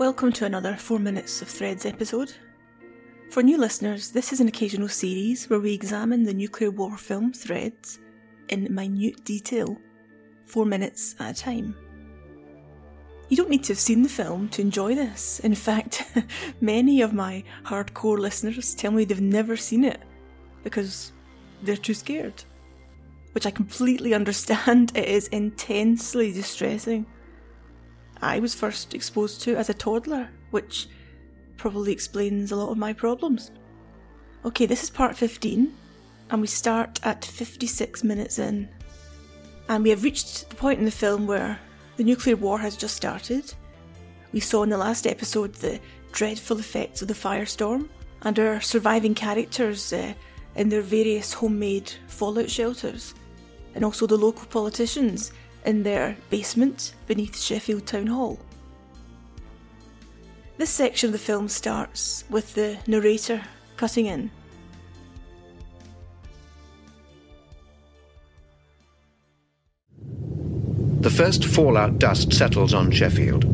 Welcome to another 4 Minutes of Threads episode. For new listeners, this is an occasional series where we examine the nuclear war film Threads in minute detail, 4 minutes at a time. You don't need to have seen the film to enjoy this. In fact, many of my hardcore listeners tell me they've never seen it because they're too scared. Which I completely understand, it is intensely distressing. I was first exposed to as a toddler, which probably explains a lot of my problems. Okay, this is part 15, and we start at 56 minutes in. And we have reached the point in the film where the nuclear war has just started. We saw in the last episode the dreadful effects of the firestorm, and our surviving characters uh, in their various homemade fallout shelters, and also the local politicians in their basement beneath Sheffield Town Hall. This section of the film starts with the narrator cutting in. The first fallout dust settles on Sheffield.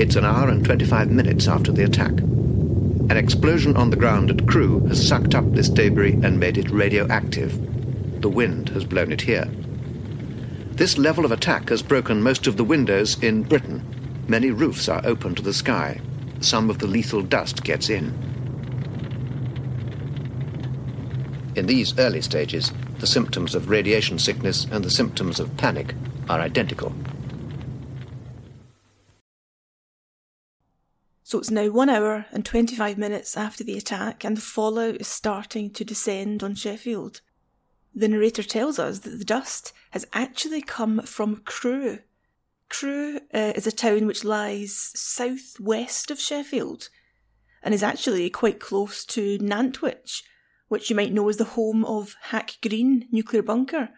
It's an hour and 25 minutes after the attack. An explosion on the ground at Crewe has sucked up this debris and made it radioactive. The wind has blown it here. This level of attack has broken most of the windows in Britain. Many roofs are open to the sky. Some of the lethal dust gets in. In these early stages, the symptoms of radiation sickness and the symptoms of panic are identical. So it's now one hour and 25 minutes after the attack, and the fallout is starting to descend on Sheffield. The narrator tells us that the dust has actually come from Crewe. Crewe uh, is a town which lies southwest of Sheffield and is actually quite close to Nantwich, which you might know as the home of Hack Green Nuclear Bunker.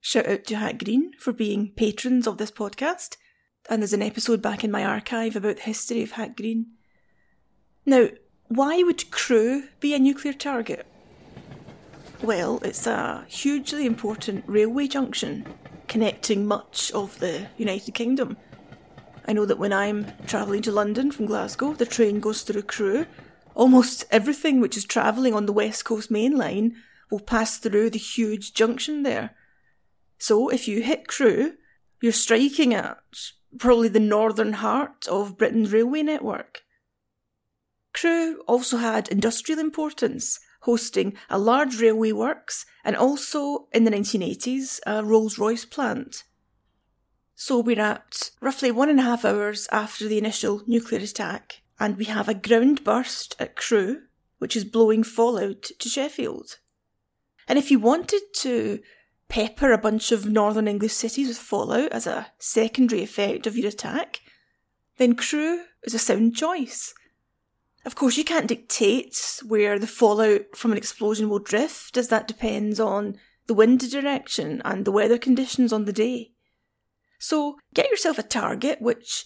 Shout out to Hack Green for being patrons of this podcast. And there's an episode back in my archive about the history of Hack Green. Now, why would Crewe be a nuclear target? Well, it's a hugely important railway junction connecting much of the United Kingdom. I know that when I'm travelling to London from Glasgow, the train goes through Crewe. Almost everything which is travelling on the West Coast Main Line will pass through the huge junction there. So if you hit Crewe, you're striking at probably the northern heart of Britain's railway network. Crewe also had industrial importance hosting a large railway works and also in the 1980s a Rolls Royce plant. So we're at roughly one and a half hours after the initial nuclear attack, and we have a ground burst at Crewe, which is blowing fallout to Sheffield. And if you wanted to pepper a bunch of northern English cities with fallout as a secondary effect of your attack, then Crewe is a sound choice. Of course, you can't dictate where the fallout from an explosion will drift, as that depends on the wind direction and the weather conditions on the day. So get yourself a target which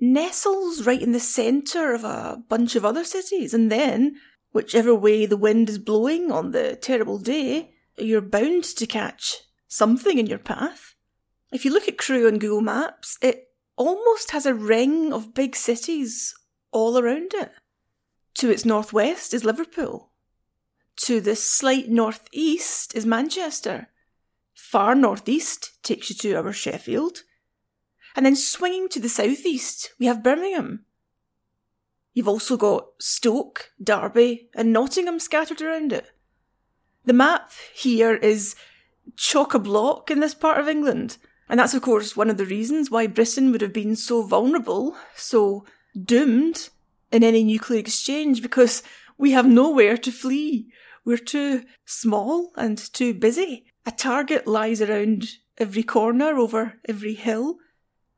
nestles right in the centre of a bunch of other cities, and then, whichever way the wind is blowing on the terrible day, you're bound to catch something in your path. If you look at Crewe on Google Maps, it almost has a ring of big cities all around it. To its northwest is Liverpool. To the slight northeast is Manchester. Far northeast takes you to our Sheffield. And then swinging to the southeast, we have Birmingham. You've also got Stoke, Derby, and Nottingham scattered around it. The map here is chock a block in this part of England. And that's, of course, one of the reasons why Britain would have been so vulnerable, so doomed in any nuclear exchange because we have nowhere to flee. We're too small and too busy. A target lies around every corner, over every hill,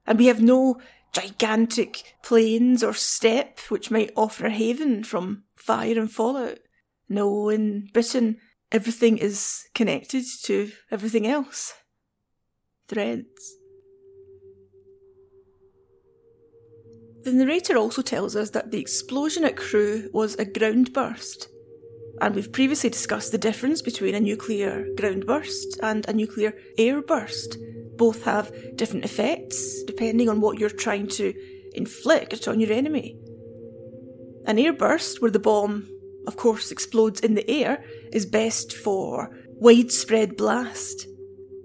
and we have no gigantic plains or steppe which might offer a haven from fire and fallout. No, in Britain, everything is connected to everything else. Threads. The narrator also tells us that the explosion at Crewe was a ground burst. And we've previously discussed the difference between a nuclear ground burst and a nuclear air burst. Both have different effects depending on what you're trying to inflict on your enemy. An air burst, where the bomb, of course, explodes in the air, is best for widespread blast.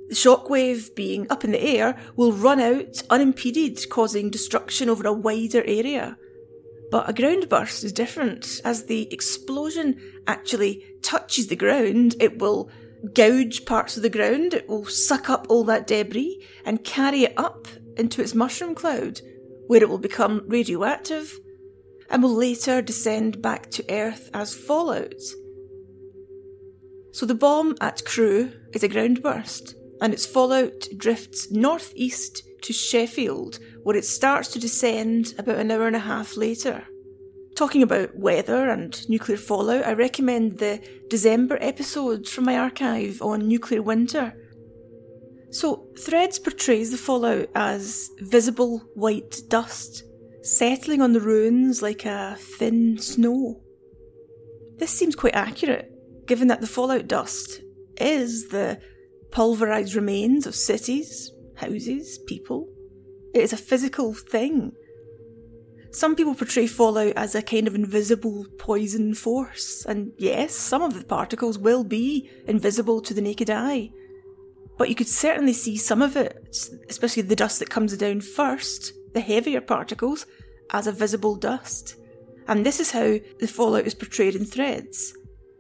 The shockwave, being up in the air, will run out unimpeded, causing destruction over a wider area. But a ground burst is different. As the explosion actually touches the ground, it will gouge parts of the ground, it will suck up all that debris and carry it up into its mushroom cloud, where it will become radioactive and will later descend back to Earth as fallout. So the bomb at Crewe is a ground burst, and its fallout drifts northeast to Sheffield, where it starts to descend about an hour and a half later. Talking about weather and nuclear fallout, I recommend the December episodes from my archive on nuclear winter. So, Threads portrays the fallout as visible white dust, settling on the ruins like a thin snow. This seems quite accurate, given that the fallout dust is the pulverised remains of cities, houses, people. It is a physical thing. Some people portray fallout as a kind of invisible poison force, and yes, some of the particles will be invisible to the naked eye. But you could certainly see some of it, especially the dust that comes down first, the heavier particles, as a visible dust. And this is how the fallout is portrayed in threads.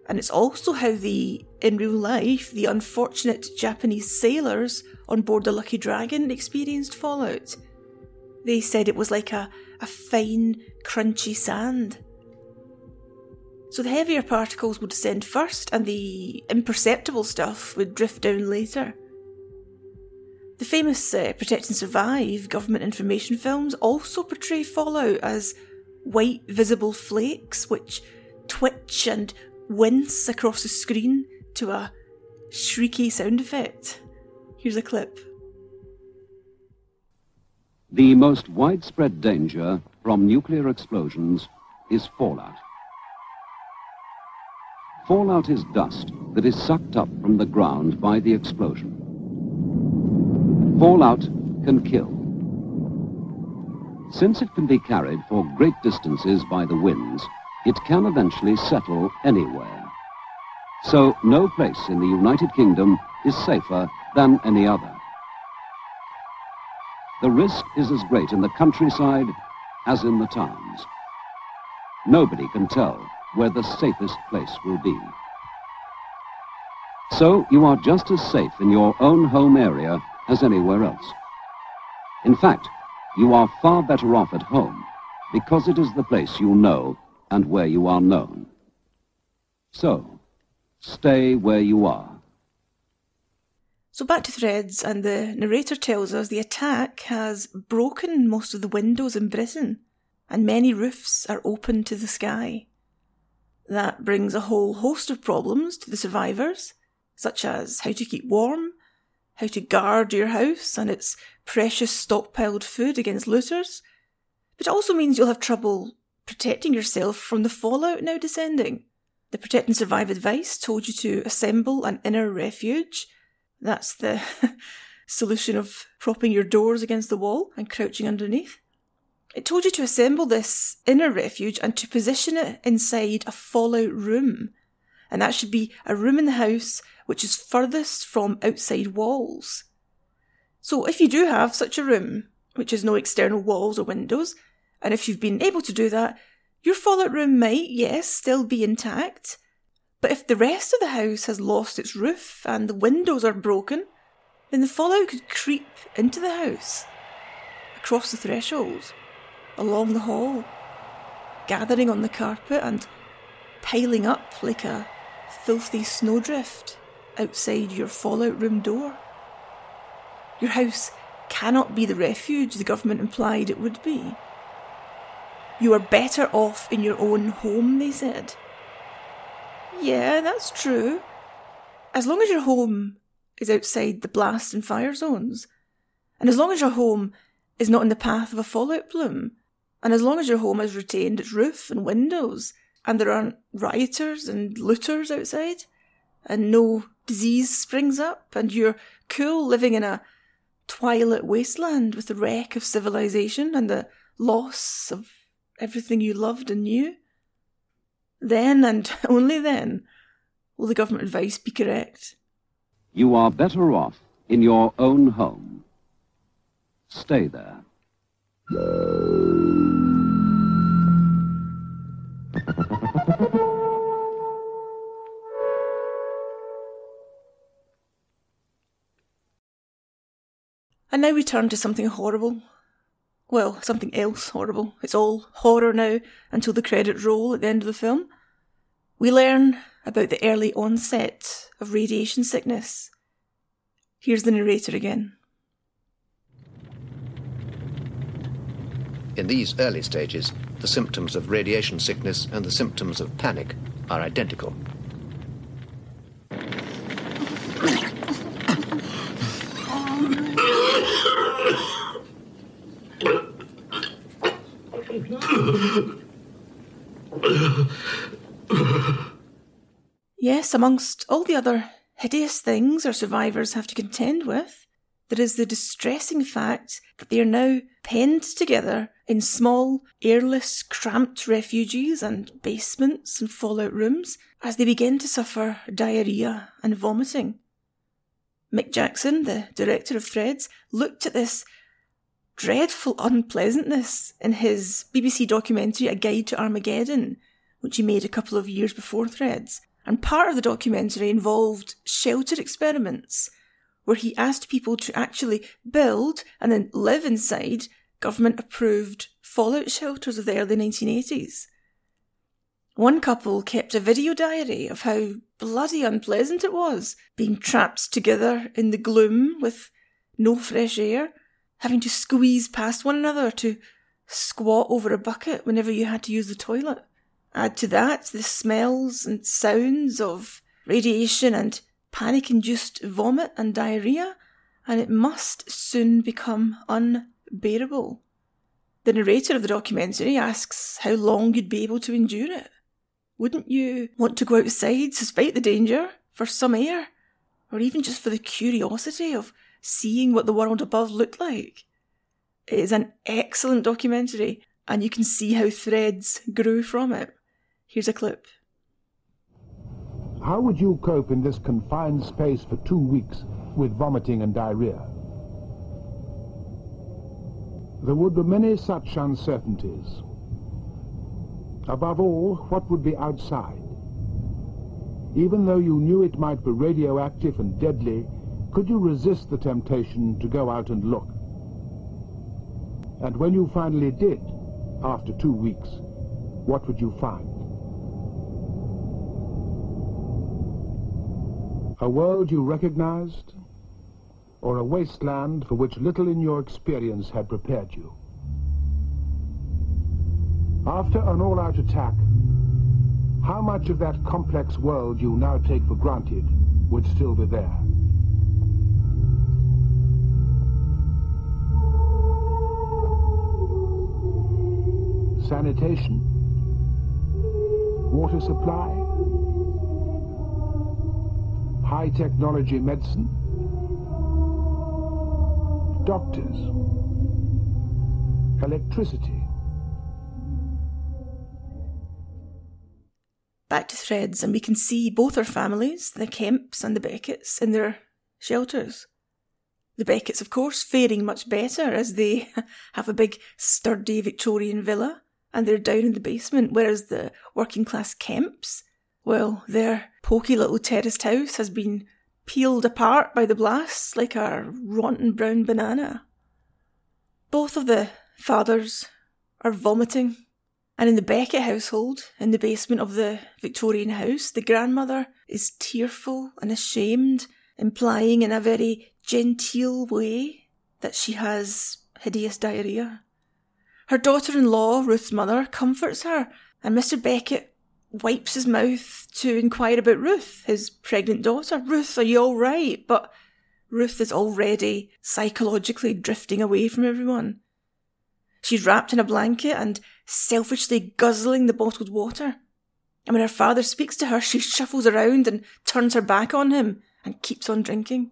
And it's also how the, in real life, the unfortunate Japanese sailors on board the Lucky Dragon experienced fallout. They said it was like a, a fine, crunchy sand. So the heavier particles would descend first, and the imperceptible stuff would drift down later. The famous uh, Protect and Survive government information films also portray fallout as white visible flakes which twitch and wince across the screen to a shrieky sound effect. Here's a clip. The most widespread danger from nuclear explosions is fallout. Fallout is dust that is sucked up from the ground by the explosion. Fallout can kill. Since it can be carried for great distances by the winds, it can eventually settle anywhere. So no place in the United Kingdom is safer than any other. The risk is as great in the countryside as in the towns. Nobody can tell where the safest place will be. So you are just as safe in your own home area as anywhere else. In fact, you are far better off at home because it is the place you know and where you are known. So, stay where you are. So back to threads, and the narrator tells us the attack has broken most of the windows in Britain, and many roofs are open to the sky. That brings a whole host of problems to the survivors, such as how to keep warm, how to guard your house and its precious stockpiled food against looters, but it also means you'll have trouble protecting yourself from the fallout now descending. The Protect and Survive advice told you to assemble an inner refuge. That's the solution of propping your doors against the wall and crouching underneath. It told you to assemble this inner refuge and to position it inside a fallout room. And that should be a room in the house which is furthest from outside walls. So if you do have such a room, which has no external walls or windows, and if you've been able to do that, your fallout room might, yes, still be intact. But if the rest of the house has lost its roof and the windows are broken, then the fallout could creep into the house, across the threshold, along the hall, gathering on the carpet and piling up like a filthy snowdrift outside your fallout room door. Your house cannot be the refuge the government implied it would be. You are better off in your own home, they said. Yeah, that's true. As long as your home is outside the blast and fire zones, and as long as your home is not in the path of a fallout plume, and as long as your home has retained its roof and windows, and there aren't rioters and looters outside, and no disease springs up, and you're cool living in a twilight wasteland with the wreck of civilization and the loss of everything you loved and knew, Then, and only then, will the government advice be correct. You are better off in your own home. Stay there. And now we turn to something horrible. Well, something else horrible. It's all horror now until the credits roll at the end of the film. We learn about the early onset of radiation sickness. Here's the narrator again. In these early stages, the symptoms of radiation sickness and the symptoms of panic are identical. Yes, amongst all the other hideous things our survivors have to contend with, there is the distressing fact that they are now penned together in small, airless, cramped refuges and basements and fallout rooms as they begin to suffer diarrhea and vomiting. Mick Jackson, the director of Threads, looked at this dreadful unpleasantness in his BBC documentary A Guide to Armageddon, which he made a couple of years before Threads. And part of the documentary involved shelter experiments, where he asked people to actually build and then live inside government approved fallout shelters of the early 1980s. One couple kept a video diary of how bloody unpleasant it was being trapped together in the gloom with no fresh air having to squeeze past one another to squat over a bucket whenever you had to use the toilet. Add to that the smells and sounds of radiation and panic induced vomit and diarrhea, and it must soon become unbearable. The narrator of the documentary asks how long you'd be able to endure it. Wouldn't you want to go outside, despite the danger, for some air? Or even just for the curiosity of seeing what the world above looked like. It is an excellent documentary, and you can see how threads grew from it. Here's a clip. How would you cope in this confined space for two weeks with vomiting and diarrhea? There would be many such uncertainties. Above all, what would be outside? Even though you knew it might be radioactive and deadly, could you resist the temptation to go out and look? And when you finally did, after two weeks, what would you find? A world you recognized, or a wasteland for which little in your experience had prepared you? After an all-out attack, how much of that complex world you now take for granted would still be there? Sanitation, water supply, high technology medicine, doctors, electricity. Back to threads, and we can see both our families, the Kemps and the Becketts, in their shelters. The Becketts, of course, faring much better as they have a big, sturdy Victorian villa and they're down in the basement, whereas the working class Kemps, well, their poky little terraced house has been peeled apart by the blasts like a rotten brown banana. Both of the fathers are vomiting, and in the Beckett household, in the basement of the Victorian house, the grandmother is tearful and ashamed, implying in a very genteel way that she has hideous diarrhea. Her daughter in law, Ruth's mother, comforts her, and Mr. Beckett wipes his mouth to inquire about Ruth, his pregnant daughter. Ruth, are you all right? But Ruth is already psychologically drifting away from everyone. She's wrapped in a blanket and selfishly guzzling the bottled water. And when her father speaks to her, she shuffles around and turns her back on him and keeps on drinking.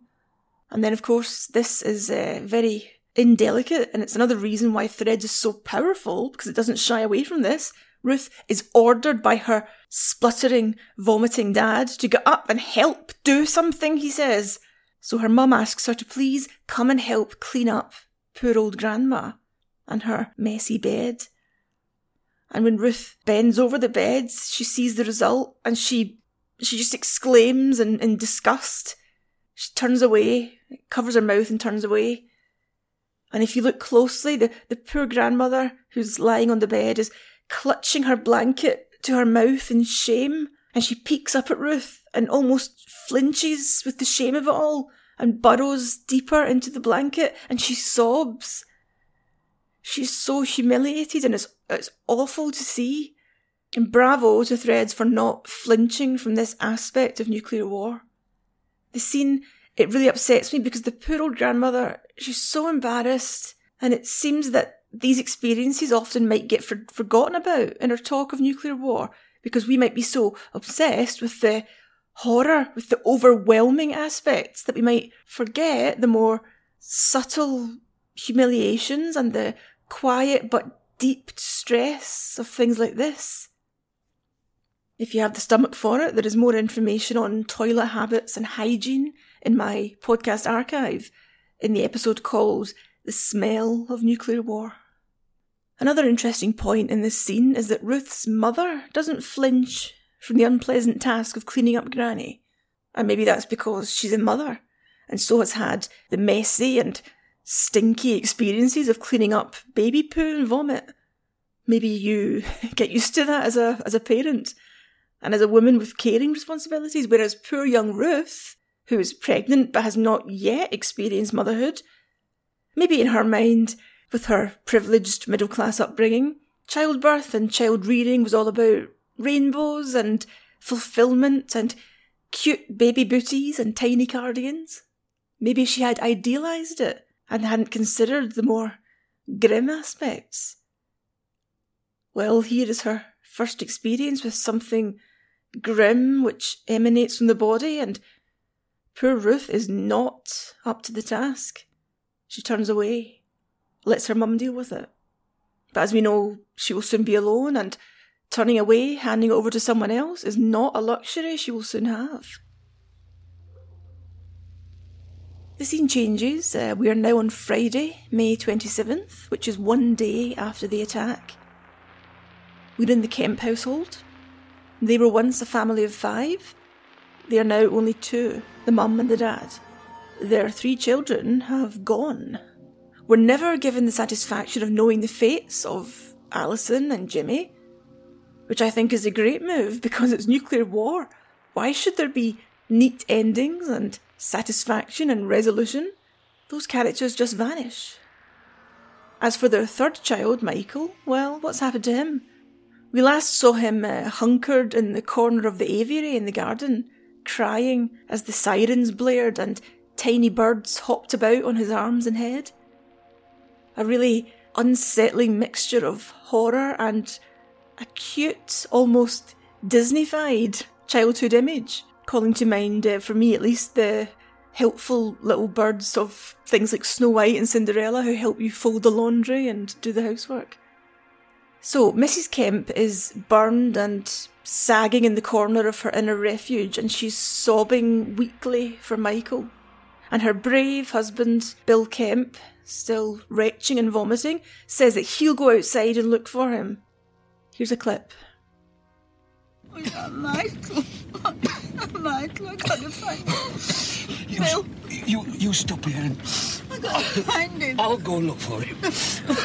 And then, of course, this is uh, very indelicate, and it's another reason why Threads is so powerful because it doesn't shy away from this. Ruth is ordered by her spluttering, vomiting dad to get up and help, do something, he says. So her mum asks her to please come and help clean up poor old grandma and her messy bed. And when Ruth bends over the bed, she sees the result and she she just exclaims in, in disgust. She turns away, covers her mouth and turns away. And if you look closely, the, the poor grandmother who's lying on the bed is clutching her blanket to her mouth in shame. And she peeks up at Ruth and almost flinches with the shame of it all and burrows deeper into the blanket and she sobs. She's so humiliated and it's, it's awful to see. And bravo to Threads for not flinching from this aspect of nuclear war. The scene it really upsets me because the poor old grandmother, she's so embarrassed. And it seems that these experiences often might get for- forgotten about in our talk of nuclear war because we might be so obsessed with the horror, with the overwhelming aspects that we might forget the more subtle humiliations and the quiet but deep stress of things like this. If you have the stomach for it, there is more information on toilet habits and hygiene in my podcast archive in the episode called The Smell of Nuclear War. Another interesting point in this scene is that Ruth's mother doesn't flinch from the unpleasant task of cleaning up Granny. And maybe that's because she's a mother and so has had the messy and stinky experiences of cleaning up baby poo and vomit. Maybe you get used to that as a as a parent and as a woman with caring responsibilities, whereas poor young Ruth who is pregnant but has not yet experienced motherhood. Maybe in her mind, with her privileged middle class upbringing, childbirth and child rearing was all about rainbows and fulfillment and cute baby booties and tiny cardigans. Maybe she had idealised it and hadn't considered the more grim aspects. Well, here is her first experience with something grim which emanates from the body and Poor Ruth is not up to the task. She turns away, lets her mum deal with it. But as we know, she will soon be alone, and turning away, handing it over to someone else, is not a luxury she will soon have. The scene changes. Uh, we are now on Friday, May 27th, which is one day after the attack. We're in the Kemp household. They were once a family of five. They are now only two the mum and the dad. Their three children have gone. We're never given the satisfaction of knowing the fates of Alison and Jimmy, which I think is a great move because it's nuclear war. Why should there be neat endings and satisfaction and resolution? Those characters just vanish. As for their third child, Michael, well, what's happened to him? We last saw him uh, hunkered in the corner of the aviary in the garden, crying as the sirens blared and tiny birds hopped about on his arms and head. A really unsettling mixture of horror and a cute, almost Disneyfied childhood image, calling to mind, uh, for me at least, the helpful little birds of things like Snow White and Cinderella who help you fold the laundry and do the housework. So, Mrs. Kemp is burned and sagging in the corner of her inner refuge, and she's sobbing weakly for Michael. And her brave husband, Bill Kemp, still retching and vomiting, says that he'll go outside and look for him. Here's a clip. Oh, Michael. Michael, I gotta find him. You, Bill. you, you stop here and I gotta find him. I'll go look for him.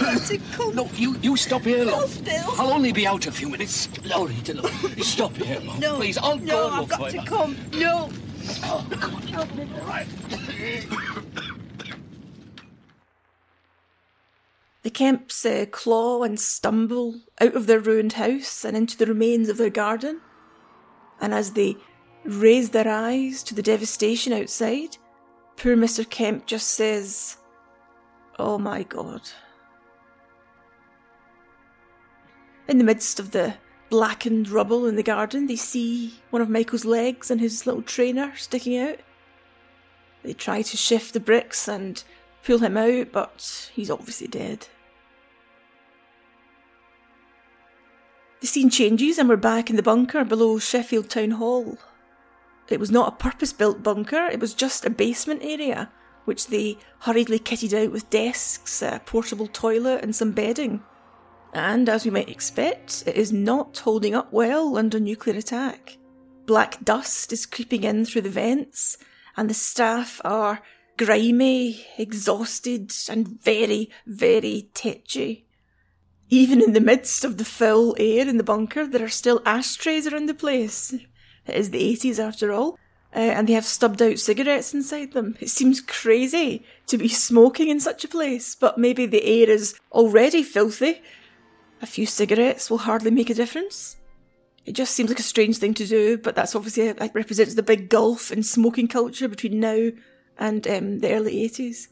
Michael. No, you, you stop here, No, love. Bill. I'll only be out a few minutes. Laurie, look, stop here, love. No, Please, I'll no, go I've look got to come. No. Oh, come on. Help me, Bill. Right. The Kemps uh, claw and stumble out of their ruined house and into the remains of their garden. And as they raise their eyes to the devastation outside, poor Mr. Kemp just says, Oh my god. In the midst of the blackened rubble in the garden, they see one of Michael's legs and his little trainer sticking out. They try to shift the bricks and pull him out, but he's obviously dead. The scene changes and we're back in the bunker below Sheffield Town Hall. It was not a purpose built bunker, it was just a basement area, which they hurriedly kitted out with desks, a portable toilet, and some bedding. And as we might expect, it is not holding up well under nuclear attack. Black dust is creeping in through the vents, and the staff are grimy, exhausted, and very, very tetchy. Even in the midst of the foul air in the bunker, there are still ashtrays around the place. It is the 80s after all. Uh, and they have stubbed out cigarettes inside them. It seems crazy to be smoking in such a place, but maybe the air is already filthy. A few cigarettes will hardly make a difference. It just seems like a strange thing to do, but that's obviously it represents the big gulf in smoking culture between now and um, the early 80s.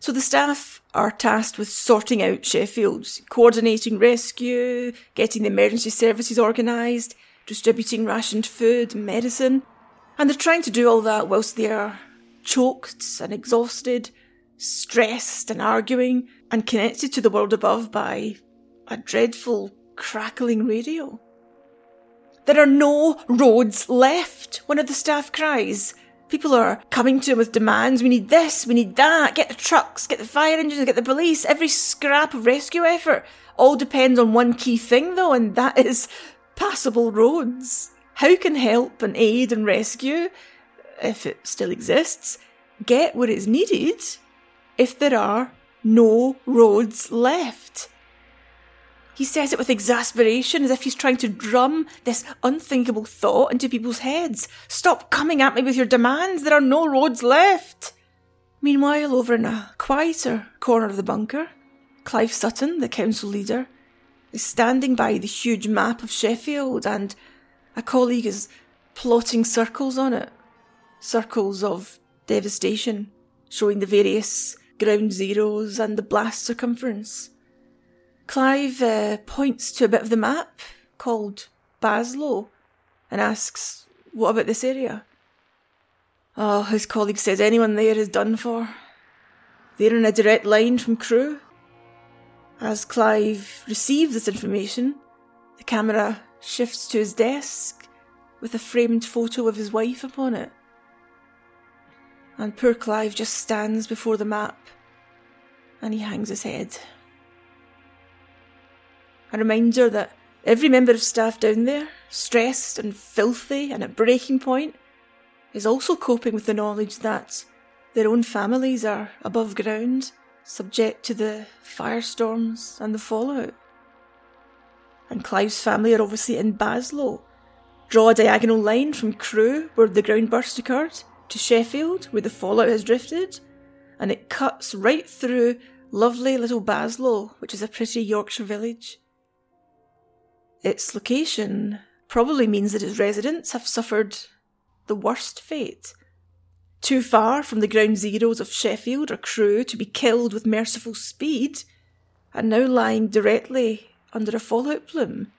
So the staff are tasked with sorting out Sheffield, coordinating rescue, getting the emergency services organised, distributing rationed food medicine. And they're trying to do all that whilst they are choked and exhausted, stressed and arguing, and connected to the world above by a dreadful crackling radio. There are no roads left, one of the staff cries. People are coming to him with demands. We need this, we need that. Get the trucks, get the fire engines, get the police. Every scrap of rescue effort all depends on one key thing, though, and that is passable roads. How can help and aid and rescue, if it still exists, get where it's needed if there are no roads left? He says it with exasperation, as if he's trying to drum this unthinkable thought into people's heads. Stop coming at me with your demands. There are no roads left. Meanwhile, over in a quieter corner of the bunker, Clive Sutton, the council leader, is standing by the huge map of Sheffield, and a colleague is plotting circles on it. Circles of devastation, showing the various ground zeros and the blast circumference. Clive uh, points to a bit of the map called Baslow and asks, What about this area? Oh, his colleague says anyone there is done for. They're in a direct line from Crewe. As Clive receives this information, the camera shifts to his desk with a framed photo of his wife upon it. And poor Clive just stands before the map and he hangs his head. A reminder that every member of staff down there, stressed and filthy and at breaking point, is also coping with the knowledge that their own families are above ground, subject to the firestorms and the fallout. And Clive's family are obviously in Baslow. Draw a diagonal line from Crewe, where the ground burst occurred, to Sheffield, where the fallout has drifted, and it cuts right through lovely little Baslow, which is a pretty Yorkshire village. Its location probably means that its residents have suffered the worst fate. Too far from the ground zeros of Sheffield or Crewe to be killed with merciful speed, and now lying directly under a fallout plume.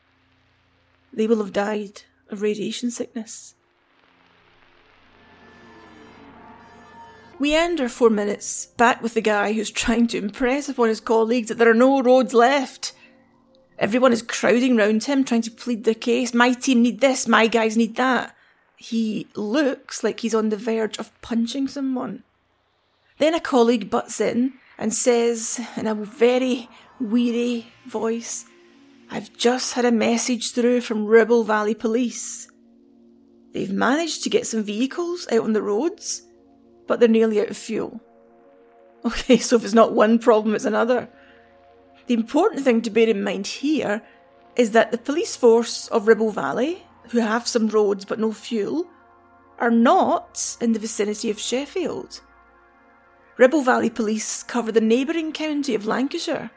They will have died of radiation sickness. We end our four minutes back with the guy who's trying to impress upon his colleagues that there are no roads left Everyone is crowding round him, trying to plead their case. My team need this, my guys need that. He looks like he's on the verge of punching someone. Then a colleague butts in and says in a very weary voice, I've just had a message through from Ribble Valley Police. They've managed to get some vehicles out on the roads, but they're nearly out of fuel. Okay, so if it's not one problem, it's another. The important thing to bear in mind here is that the police force of Ribble Valley, who have some roads but no fuel, are not in the vicinity of Sheffield. Ribble Valley Police cover the neighbouring county of Lancashire.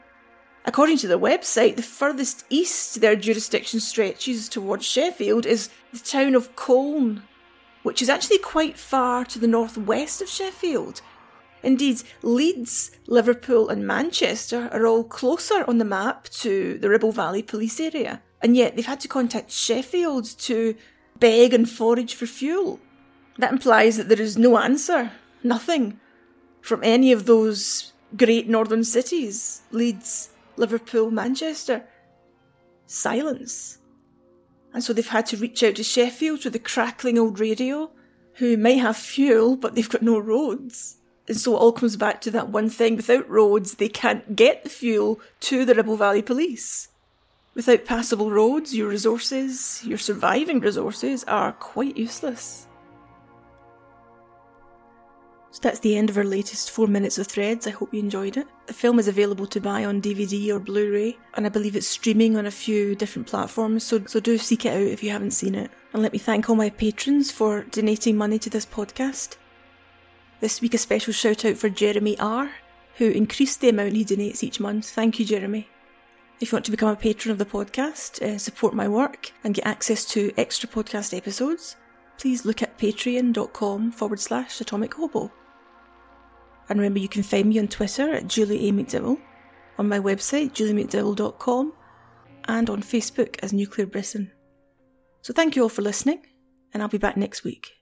According to their website, the furthest east their jurisdiction stretches towards Sheffield is the town of Colne, which is actually quite far to the northwest of Sheffield Indeed, Leeds, Liverpool, and Manchester are all closer on the map to the Ribble Valley police area, and yet they've had to contact Sheffield to beg and forage for fuel. That implies that there is no answer, nothing, from any of those great northern cities Leeds, Liverpool, Manchester. Silence. And so they've had to reach out to Sheffield with a crackling old radio, who may have fuel, but they've got no roads. And so it all comes back to that one thing without roads, they can't get the fuel to the Ribble Valley Police. Without passable roads, your resources, your surviving resources, are quite useless. So that's the end of our latest 4 minutes of threads. I hope you enjoyed it. The film is available to buy on DVD or Blu ray, and I believe it's streaming on a few different platforms, so, so do seek it out if you haven't seen it. And let me thank all my patrons for donating money to this podcast. This week, a special shout out for Jeremy R., who increased the amount he donates each month. Thank you, Jeremy. If you want to become a patron of the podcast, uh, support my work, and get access to extra podcast episodes, please look at patreon.com forward slash atomic hobo. And remember, you can find me on Twitter at Julie A. McDowell, on my website, juliemcdowell.com, and on Facebook as Nuclear Britain. So thank you all for listening, and I'll be back next week.